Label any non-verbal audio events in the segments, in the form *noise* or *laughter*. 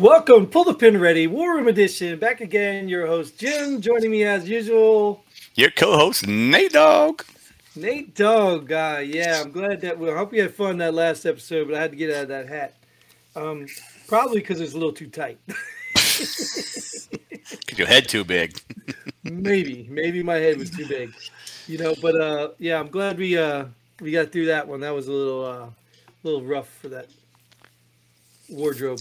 Welcome, pull the pin already, War Room Edition. Back again, your host Jim. Joining me as usual, your co-host Nate Dog. Nate Dog. Uh, yeah, I'm glad that. we. I hope you had fun that last episode, but I had to get out of that hat. Um, probably because it's a little too tight. *laughs* Your head too big. maybe, maybe my head was too big. You know, but uh, yeah, I'm glad we uh we got through that one. That was a little uh, little rough for that wardrobe.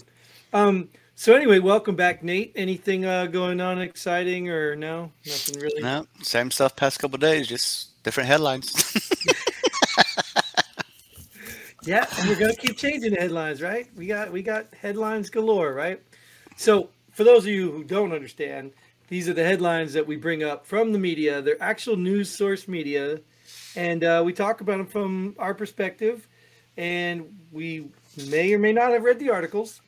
Um, so anyway, welcome back, Nate. Anything uh, going on exciting or no? Nothing really. No, same stuff. Past couple days, just different headlines. *laughs* yeah, and we're gonna keep changing the headlines, right? We got we got headlines galore, right? So for those of you who don't understand, these are the headlines that we bring up from the media. They're actual news source media, and uh, we talk about them from our perspective. And we may or may not have read the articles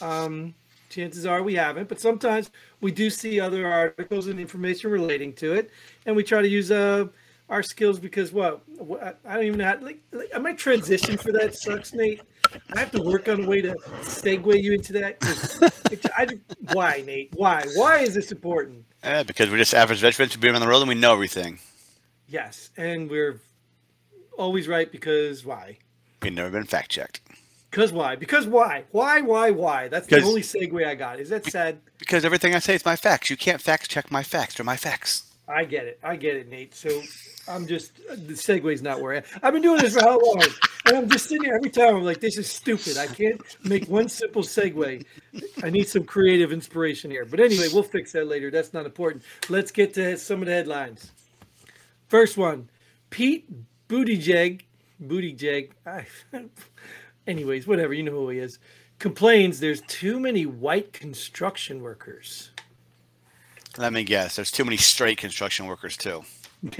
um, chances are we haven't, but sometimes we do see other articles and information relating to it, and we try to use uh, our skills because what, I don't even know how, like, like I might transition for that sucks, Nate. I have to work on a way to segue you into that. I, why, Nate? Why? Why is this important? Yeah, because we're just average veterans who've been on the road and we know everything. Yes, and we're always right because why? We've never been fact checked. Because why? Because why? Why? Why? Why? That's the only segue I got. Is that sad? Because everything I say is my facts. You can't fact check my facts. They're my facts. I get it. I get it, Nate. So I'm just uh, the segue's not where I, I've been doing this for how long, and I'm just sitting here every time. I'm like, this is stupid. I can't make one simple segue. I need some creative inspiration here. But anyway, we'll fix that later. That's not important. Let's get to some of the headlines. First one: Pete Booty Buttigieg. Buttigieg. *laughs* I, anyways, whatever, you know who he is, complains there's too many white construction workers. Let me guess. There's too many straight construction workers too. *laughs*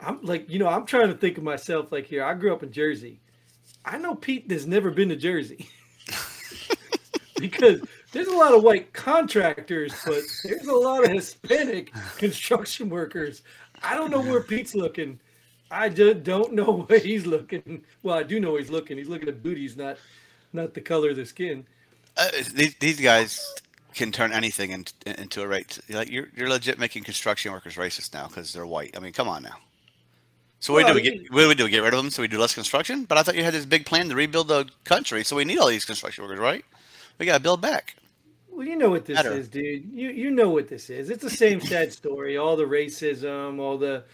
I'm like, you know, I'm trying to think of myself like here. I grew up in Jersey. I know Pete has never been to Jersey. *laughs* because there's a lot of white contractors, but there's a lot of Hispanic construction workers. I don't know where Pete's looking. I just don't know *laughs* what he's looking. Well, I do know he's looking. He's looking at booties, not not the color of the skin. Uh, these, these guys can turn anything in, into a race. Like you're you're legit making construction workers racist now because they're white. I mean, come on now. So what well, do we get? What do we do? Get rid of them so we do less construction? But I thought you had this big plan to rebuild the country, so we need all these construction workers, right? We got to build back. Well, you know what this Better. is, dude. You you know what this is. It's the same *laughs* sad story. All the racism, all the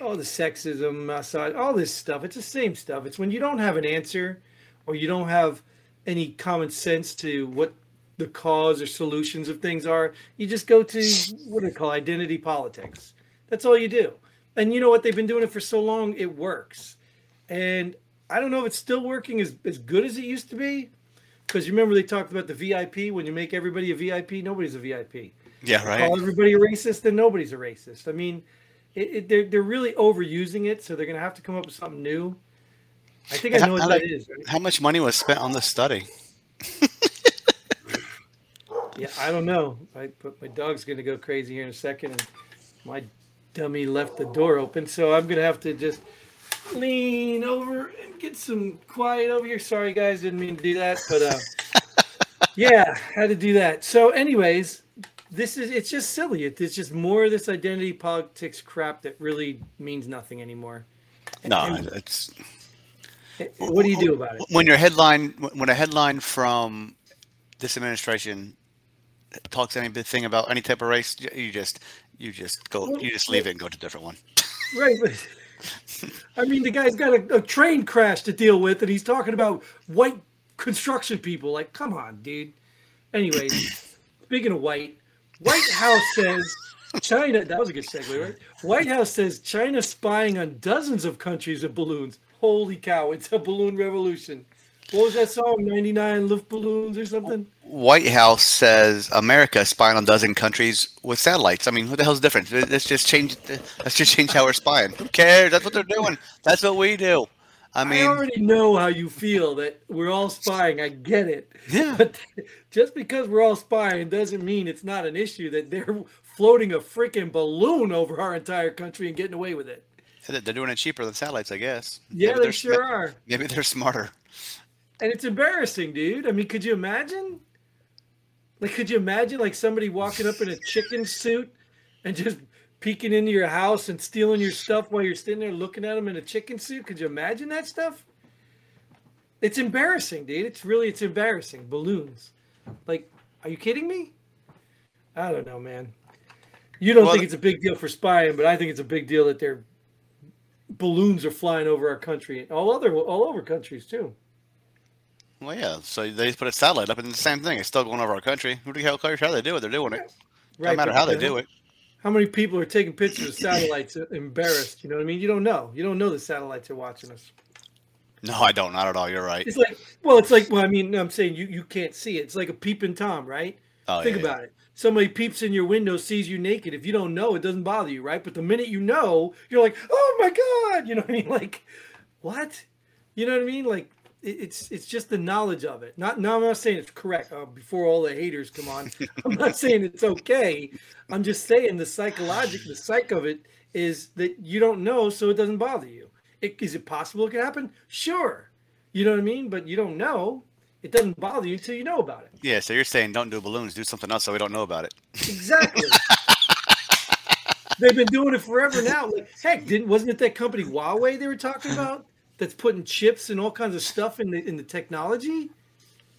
all the sexism, massage, all this stuff. It's the same stuff. It's when you don't have an answer or you don't have any common sense to what the cause or solutions of things are, you just go to what do they call identity politics. That's all you do. And you know what? They've been doing it for so long, it works. And I don't know if it's still working as, as good as it used to be. Because you remember they talked about the VIP. When you make everybody a VIP, nobody's a VIP. Yeah, right. Call everybody a racist, then nobody's a racist. I mean, it, it, they're they're really overusing it, so they're gonna have to come up with something new. I think I know what that is. Right? How much money was spent on the study? *laughs* yeah, I don't know. I, but my dog's gonna go crazy here in a second, and my dummy left the door open, so I'm gonna have to just lean over and get some quiet over here. Sorry, guys, didn't mean to do that, but uh, *laughs* yeah, had to do that. So, anyways, this is it's just silly. It's just more of this identity politics crap that really means nothing anymore. No, and, it's. What do you do about it? When your headline, when a headline from this administration talks anything about any type of race, you just you just go, well, you just leave it and go to a different one. Right, but I mean, the guy's got a, a train crash to deal with, and he's talking about white construction people. Like, come on, dude. Anyway, *clears throat* speaking of white, White House says China. That was a good segue, right? White House says China spying on dozens of countries with balloons. Holy cow! It's a balloon revolution. What was that song? 99 Luftballons or something? White House says America spying on dozen countries with satellites. I mean, what the hell's different? Let's just change. Let's just change how we're spying. Who cares? That's what they're doing. That's what we do. I mean, I already know how you feel that we're all spying. I get it. Yeah. But just because we're all spying doesn't mean it's not an issue that they're floating a freaking balloon over our entire country and getting away with it. They're doing it cheaper than satellites, I guess. Yeah, maybe they sure are. Maybe they're smarter. and it's embarrassing, dude. I mean, could you imagine? Like, could you imagine like somebody walking up in a chicken suit and just peeking into your house and stealing your stuff while you're sitting there looking at them in a chicken suit? Could you imagine that stuff? It's embarrassing, dude. It's really it's embarrassing. Balloons. Like, are you kidding me? I don't know, man. You don't Well, think it's a big deal for spying, but I think it's a big deal that their balloons are flying over our country and all other all over countries too. Well, yeah. So they just put a satellite up, and the same thing. It's still going over our country. Who the hell cares how they do it? They're doing it. Right? No matter how they do it. How many people are taking pictures of satellites *laughs* embarrassed? You know what I mean? You don't know. You don't know the satellites are watching us. No, I don't. Not at all. You're right. It's like, well, it's like, well, I mean, I'm saying you you can't see it. It's like a peeping tom, right? Oh, Think yeah, about it. Somebody peeps in your window, sees you naked. If you don't know, it doesn't bother you, right? But the minute you know, you're like, oh my god, you know what I mean? *laughs* Like, what? You know what I mean? Like, it's it's just the knowledge of it. Not no, I'm not saying it's correct. Uh, before all the haters come on, *laughs* I'm not saying it's okay. I'm just saying the psychologic, the psych of it is that you don't know, so it doesn't bother you. It, is it possible it could happen? Sure. You know what I mean? But you don't know. It doesn't bother you until you know about it. yeah. Yeah. So you're saying don't do balloons, do something else, so we don't know about it. Exactly. *laughs* They've been doing it forever now. Like, heck, didn't wasn't it that company Huawei they were talking about that's putting chips and all kinds of stuff in the in the technology?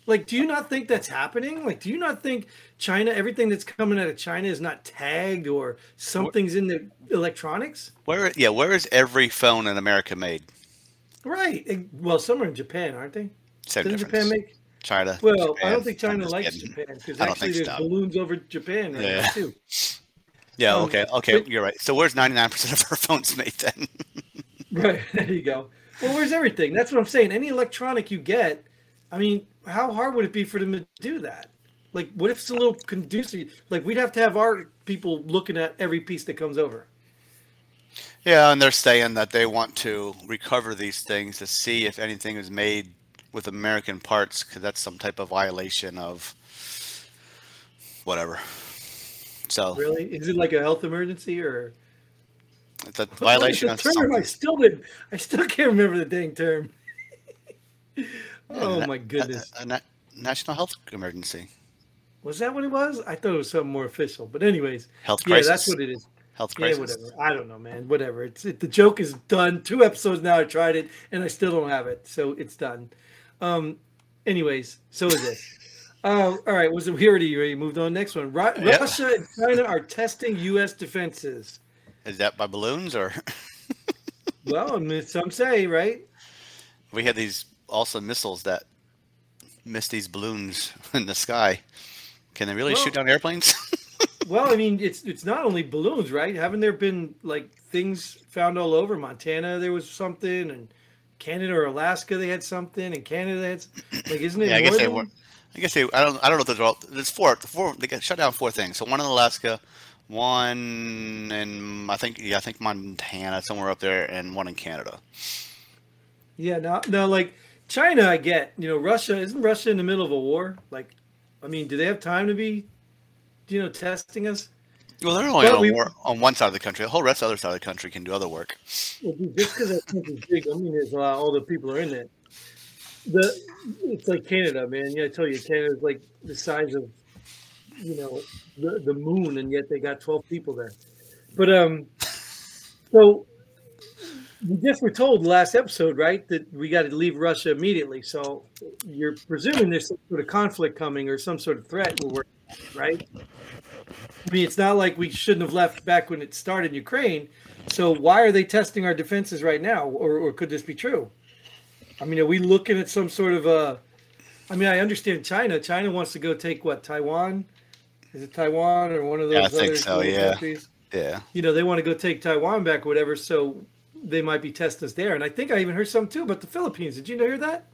Like, do you not think that's happening? Like, do you not think China, everything that's coming out of China is not tagged or something's in the electronics? Where? Yeah. Where is every phone in America made? Right. Well, some are in Japan, aren't they? Same Doesn't difference. Japan make? China. Well, I don't think China likes kidding. Japan because actually think there's so. balloons over Japan right now Yeah. too. *laughs* Yeah. Um, Okay. Okay. but- You're right. So where's 99% of our *laughs* phones made then? Right. *laughs* There you go. Well, where's everything? That's what I'm saying. Any electronic you get, I mean, how hard would it be for them to do that? Like, what if it's a little conducive? Like, we'd have to have our people looking at every piece that comes over. Yeah, and they're saying that they want to recover these things to see if anything is made with American parts, because that's some type of violation of whatever. So Really? Is it like a health emergency or it's a violation the of term? I still did. I still can't remember the dang term. *laughs* oh na- my goodness! A, a na- national health emergency, Was that what it was? I thought it was something more official. But anyways, health crisis. yeah, that's what it is. health crisis. Yeah, whatever. I don't know, man. Whatever. It's it, the joke is done. Two episodes now. I tried it, and I still don't have it, so it's done. Um. Anyways, so is this. *laughs* Uh, all right. Was it we already, already moved on? Next one. Ru- Yep. Russia and China are testing U.S. defenses. Is that by balloons or *laughs* Well, I mean, some say right. we had these also missiles that missed these balloons *laughs* in the sky? Can they really Well- shoot down airplanes? *laughs* Well, I mean, it's it's not only balloons, right? Haven't there been like things found all over Montana? There was something, and Canada or Alaska they had something, and Canada had *clears throat* like, isn't it? Yeah, I guess more they were. I guess they. I don't. I don't know if those are all. There's four. Four. They got shut down four things. So one in Alaska, one in I think yeah I think Montana somewhere up there, and one in Canada. Yeah, no, no, like China, I get. You know, Russia isn't Russia in the middle of a war? Like, I mean, do they have time to be, you know, testing us? Well, they're only on, we- war on one side of the country. The whole rest of the other side of the country can do other work. Well, dude, just because that country's big, I mean, there's a lot of older people are in it. The it's like Canada, man. Yeah, I tell you, Canada's like the size of, you know, the the moon, and yet they got 12 people there. But um, so we just were told last episode, right, that we got to leave Russia immediately. So you're presuming there's some sort of conflict coming or some sort of threat we're working, right? I mean, it's not like we shouldn't have left back when it started in Ukraine. So why are they testing our defenses right now, or, or could this be true? I mean, are we looking at some sort of a? I mean, I understand China. China wants to go take what Taiwan? Is it Taiwan or one of those Yeah, I think other so, yeah. countries? Yeah. You know, they want to go take Taiwan back, or whatever. So they might be testing us there. And I think I even heard something too about the Philippines. Did you hear that?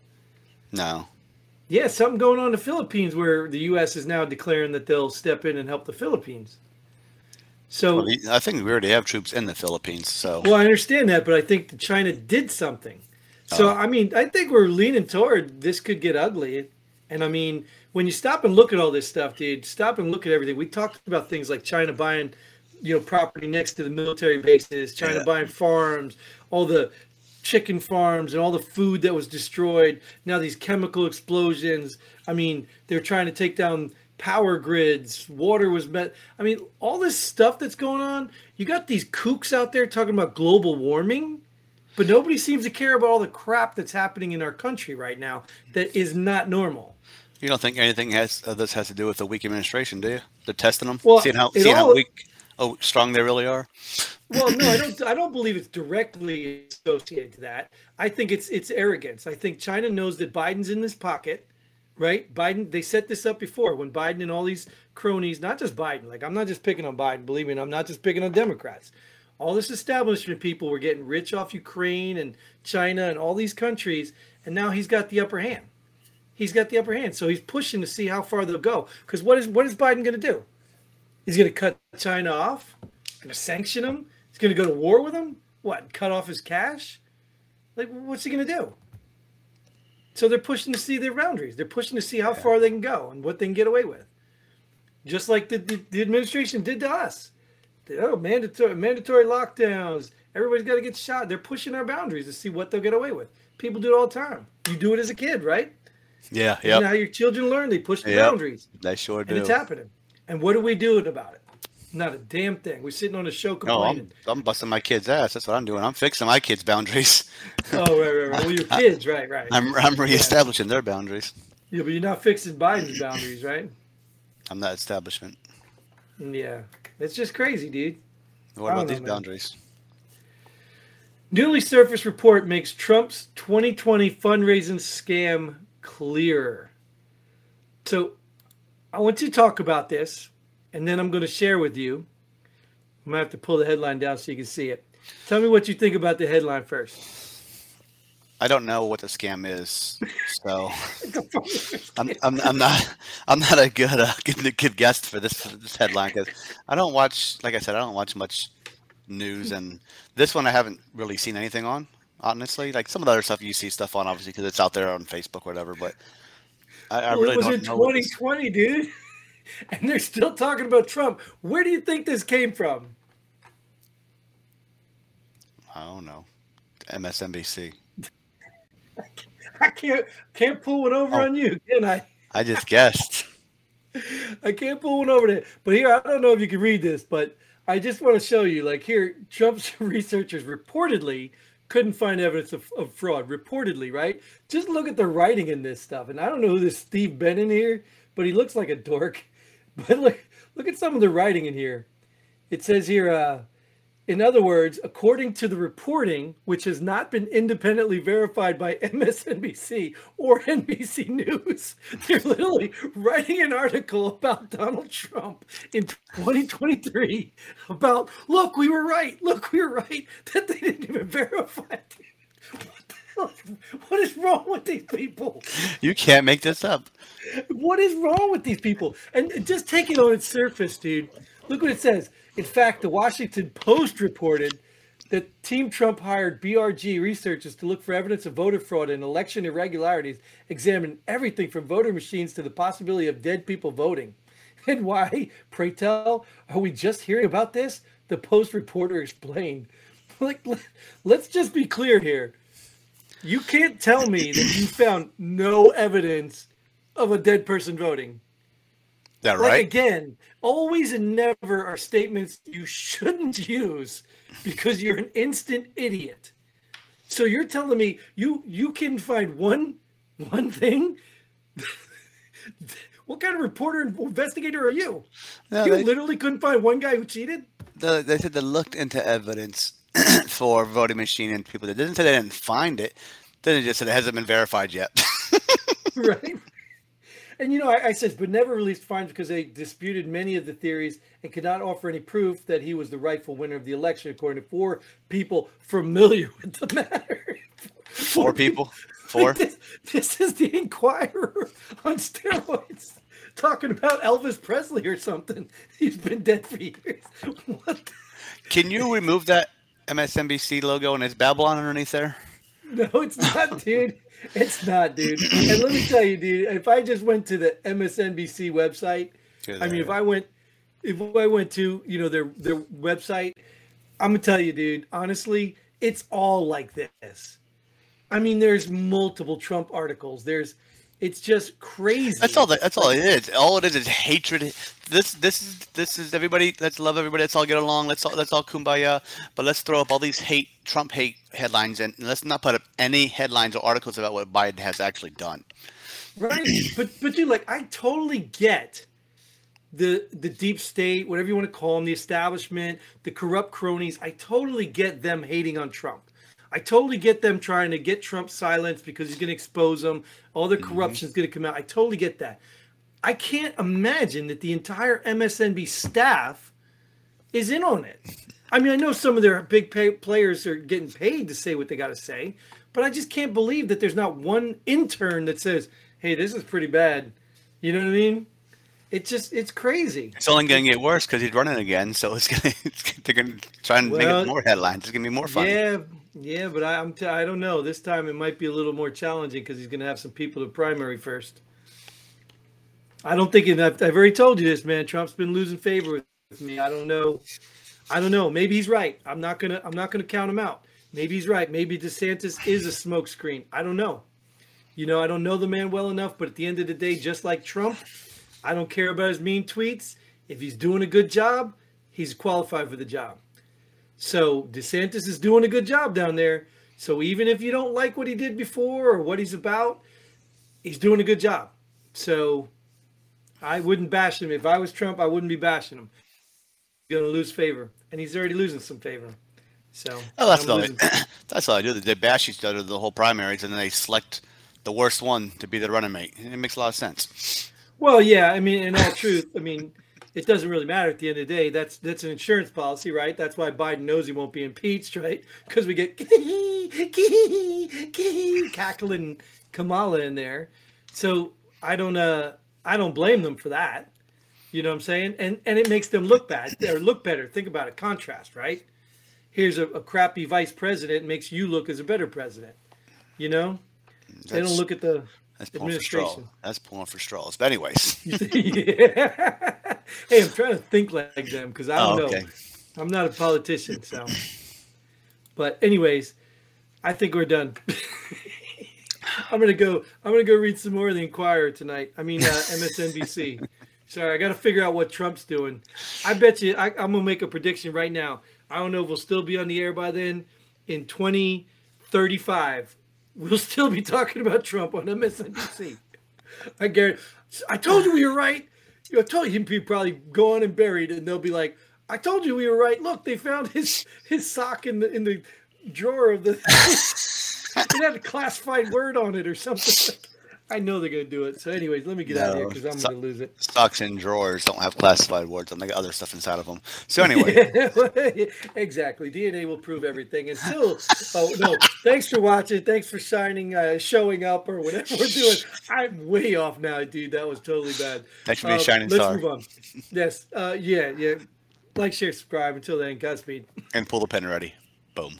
No. Yeah, something going on in the Philippines where the U.S. is now declaring that they'll step in and help the Philippines. So Well, I think we already have troops in the Philippines. So Well, I understand that, but I think China did something. So Oh. I mean, I think we're leaning toward this could get ugly. And I mean, when you stop and look at all this stuff, dude, stop and look at everything. We talked about things like China buying, you know, property next to the military bases, China Yeah. buying farms, all the chicken farms and all the food that was destroyed. Now these chemical explosions. I mean, they're trying to take down power grids. Water was met. I mean, all this stuff that's going on. You got these kooks out there talking about global warming, but nobody seems to care about all the crap that's happening in our country right now that is not normal. You don't think anything has uh, this has to do with the weak administration, do you? They're testing them, Well, seeing how seeing how weak, oh strong they really are. Well, no, I *coughs* don't. I don't believe it's directly associated to that. I think it's it's arrogance. I think China knows that Biden's in this pocket, right? Biden. They set this up before when Biden and all these cronies, not just Biden. Like I'm not just picking on Biden. Believe me, I'm not just picking on Democrats. All this establishment people were getting rich off Ukraine and China and all these countries, and now he's got the upper hand. He's got the upper hand, so he's pushing to see how far they'll go. Because what is what is Biden going to do? He's going to cut China off. Going to sanction him. He's going to go to war with him. What? Cut off his cash? Like, what's he going to do? So they're pushing to see their boundaries. They're pushing to see how far they can go and what they can get away with. Just like the, the, the administration did to us. They- oh, mandatory mandatory lockdowns. Everybody's got to get shot. They're pushing our boundaries to see what they'll get away with. People do it all the time. You do it as a kid, right? Yeah, You know yeah, how your children learn. They push the Yep. boundaries. they sure do. And it's happening. And what are we doing about it? Not a damn thing. We're sitting on a show No, complaining. I'm I'm busting my kid's ass. That's what I'm doing. I'm fixing my kids' boundaries. *laughs* oh, right, right, right. Well, your kids, *laughs* right, right. I'm I'm reestablishing their boundaries. yeah, but you're not fixing Biden's boundaries, right? I'm not establishment. Yeah. It's just crazy, dude. What about know, these man. boundaries? Newly surfaced report makes Trump's 2020 fundraising scam clearer. So I want to talk about this, and then I'm going to share with you. I'm going to have to pull the headline down so you can see it. Tell me what you think about the headline first. I don't know what the scam is, so *laughs* I'm, I'm, I'm not I'm not a good uh, good, good guest for this for this headline because I don't watch like I said I don't watch much news and this one I haven't really seen anything on honestly like some of the other stuff you see stuff on obviously because it's out there on Facebook or whatever but I, I Well, really it was in know what this- 2020, dude. *laughs* And they're still talking about Trump. Where do you think this came from? I don't know MSNBC *laughs* I can't can't pull one over Oh. on you, can I? I just guessed *laughs* I can't pull one over there. But here, I don't know if you can read this, but I just want to show you. Like here, Trump's researchers reportedly couldn't find evidence of, of fraud. Reportedly, right? Just look at the writing in this stuff. And I don't know who this Steve Bannon here, but he looks like a dork. *laughs* But look, look at some of the writing in here. It says here, uh, in other words, according to the reporting, which has not been independently verified by *laughs* MSNBC or NBC News, *laughs* they're literally writing an article about Donald Trump in 2023 about, look, we were right. Look, we were right. *laughs* That they didn't even verify. it. What the hell? What is wrong with these people? you can't make this up What is wrong with these people? And just take it on its surface, dude. Look what it says. In fact, the Washington Post reported that Team Trump hired BRG researchers to look for evidence of voter fraud and election irregularities, examine everything from voter machines to the possibility of dead people voting. *laughs* And why, pray tell, are we just hearing about this? The Post reporter explained. *laughs* Like, let- let's just be clear here. You can't tell me that you found no evidence of a dead person voting. Is that Like right again, always and never are statements you shouldn't *laughs* use because you're an instant idiot. So you're telling me you you can find one one thing? *laughs* what kind of reporter and investigator are you? No, you they- literally couldn't find one guy who cheated? the, they said they looked into evidence *clears throat* for voting machine and people. They didn't say they didn't find it. Then they just said it hasn't been verified yet. *laughs* right? And you know, I, I said, but never released fines because they disputed many of the theories and could not offer any proof that he was the rightful winner of the election, according to four people familiar with the matter. Four people. Four. *laughs* This, this is the Enquirer on steroids, talking about Elvis Presley or something. He's been dead for years. What? Can you remove that MSNBC logo and it's Babylon underneath there? *laughs* No, it's not, dude. It's not, dude. And let me tell you, dude. If I just went to the MSNBC website, Good I mean, if. I went, if I went to you know their their website, I'm gonna tell you, dude. Honestly, it's all like this. I mean, there's multiple Trump articles. There's it's just crazy. That's all. That, that's all it is. All it is is hatred. This this is this is everybody. Let's love everybody. Let's all get along. Let's all let's all kumbaya. But let's throw up all these hate Trump hate headlines and let's not put up any headlines or articles about what Biden has actually done. Right. *clears throat* but but dude, like I totally get the the deep state, whatever you want to call them, the establishment, the corrupt cronies. I totally get them hating on Trump. I totally get them trying to get Trump silenced because he's going to expose them. All the mm-hmm. corruption is going to come out. I totally get that. I can't imagine that the entire MSNB staff is in on it. I mean, I know some of their big pay players are getting paid to say what they got to say, but I just can't believe that there's not one intern that says, "Hey, this is pretty bad." You know what I mean? It's just it's crazy. It's only going to get worse because he's running again. So it's going *laughs* to they're going to try and make Well, it more headlines. It's going to be more fun. Yeah, yeah, but I, I'm t- I don't know. This time it might be a little more challenging because he's going to have some people to primary first. I don't think I've, I've already told you this, man. Trump's been losing favor with, with me. I don't know. I don't know. Maybe he's right. I'm not gonna. I'm not gonna count him out. Maybe he's right. Maybe DeSantis is a smokescreen. I don't know. You know, I don't know the man well enough. But at the end of the day, just like Trump, I don't care about his mean tweets. If he's doing a good job, he's qualified for the job. So DeSantis is doing a good job down there. So even if you don't like what he did before or what he's about, he's doing a good job. So I wouldn't bash him. If I was Trump, I wouldn't be bashing him. He's gonna lose favor, and he's already losing some favor. So Oh, that's all. *clears throat* that's all I do. They bash each other the whole primaries, and then they select the worst one to be the running mate. It makes a lot of sense. Well, yeah. I mean, in all truth, I mean, it doesn't really matter at the end of the day. That's that's an insurance policy, right? That's why Biden knows he won't be impeached, right? Because we get *laughs* cackling Kamala in there. So I don't uh I don't blame them for that. You know what I'm saying? And and it makes them look bad or look better. Think about it, contrast, right? Here's a, a crappy vice president makes you look as a better president. You know? they don't look at the That's pulling for straw. administration. That's pulling for straws. But anyways, *laughs* yeah. *laughs* Hey, I'm trying to think like them because I don't Oh, know. I'm not a politician, so. But anyways, I think we're done. *laughs* I'm gonna go. I'm gonna go read some more of the Enquirer tonight. I mean, uh, MSNBC. Sorry, I got to figure out what Trump's doing. I bet you. I, I'm gonna make a prediction right now. I don't know if we'll still be on the air by then. In 2035, we'll still be talking about Trump on MSNBC. I guarantee. I told you we were right. I told you he'd probably gone and buried, and they'll be like, "I told you we were right. Look, they found his his sock in the in the drawer of the. *laughs* it had a classified word on it or something. I know they're gonna do it. So, anyways, let me get out of here because I'm so- gonna lose it. socks and drawers don't have classified words, they got other stuff inside of them. So anyway, *laughs* exactly. DNA will prove everything. And still, oh no! Thanks for watching. Thanks for signing, uh, showing up, or whatever we're doing. I'm way off now, dude. That was totally bad. thanks for being Uh, shining let's star, move on. Yes. Uh, yeah. Yeah. Like, share, subscribe. Until then, Godspeed. and pull the pin already. Boom.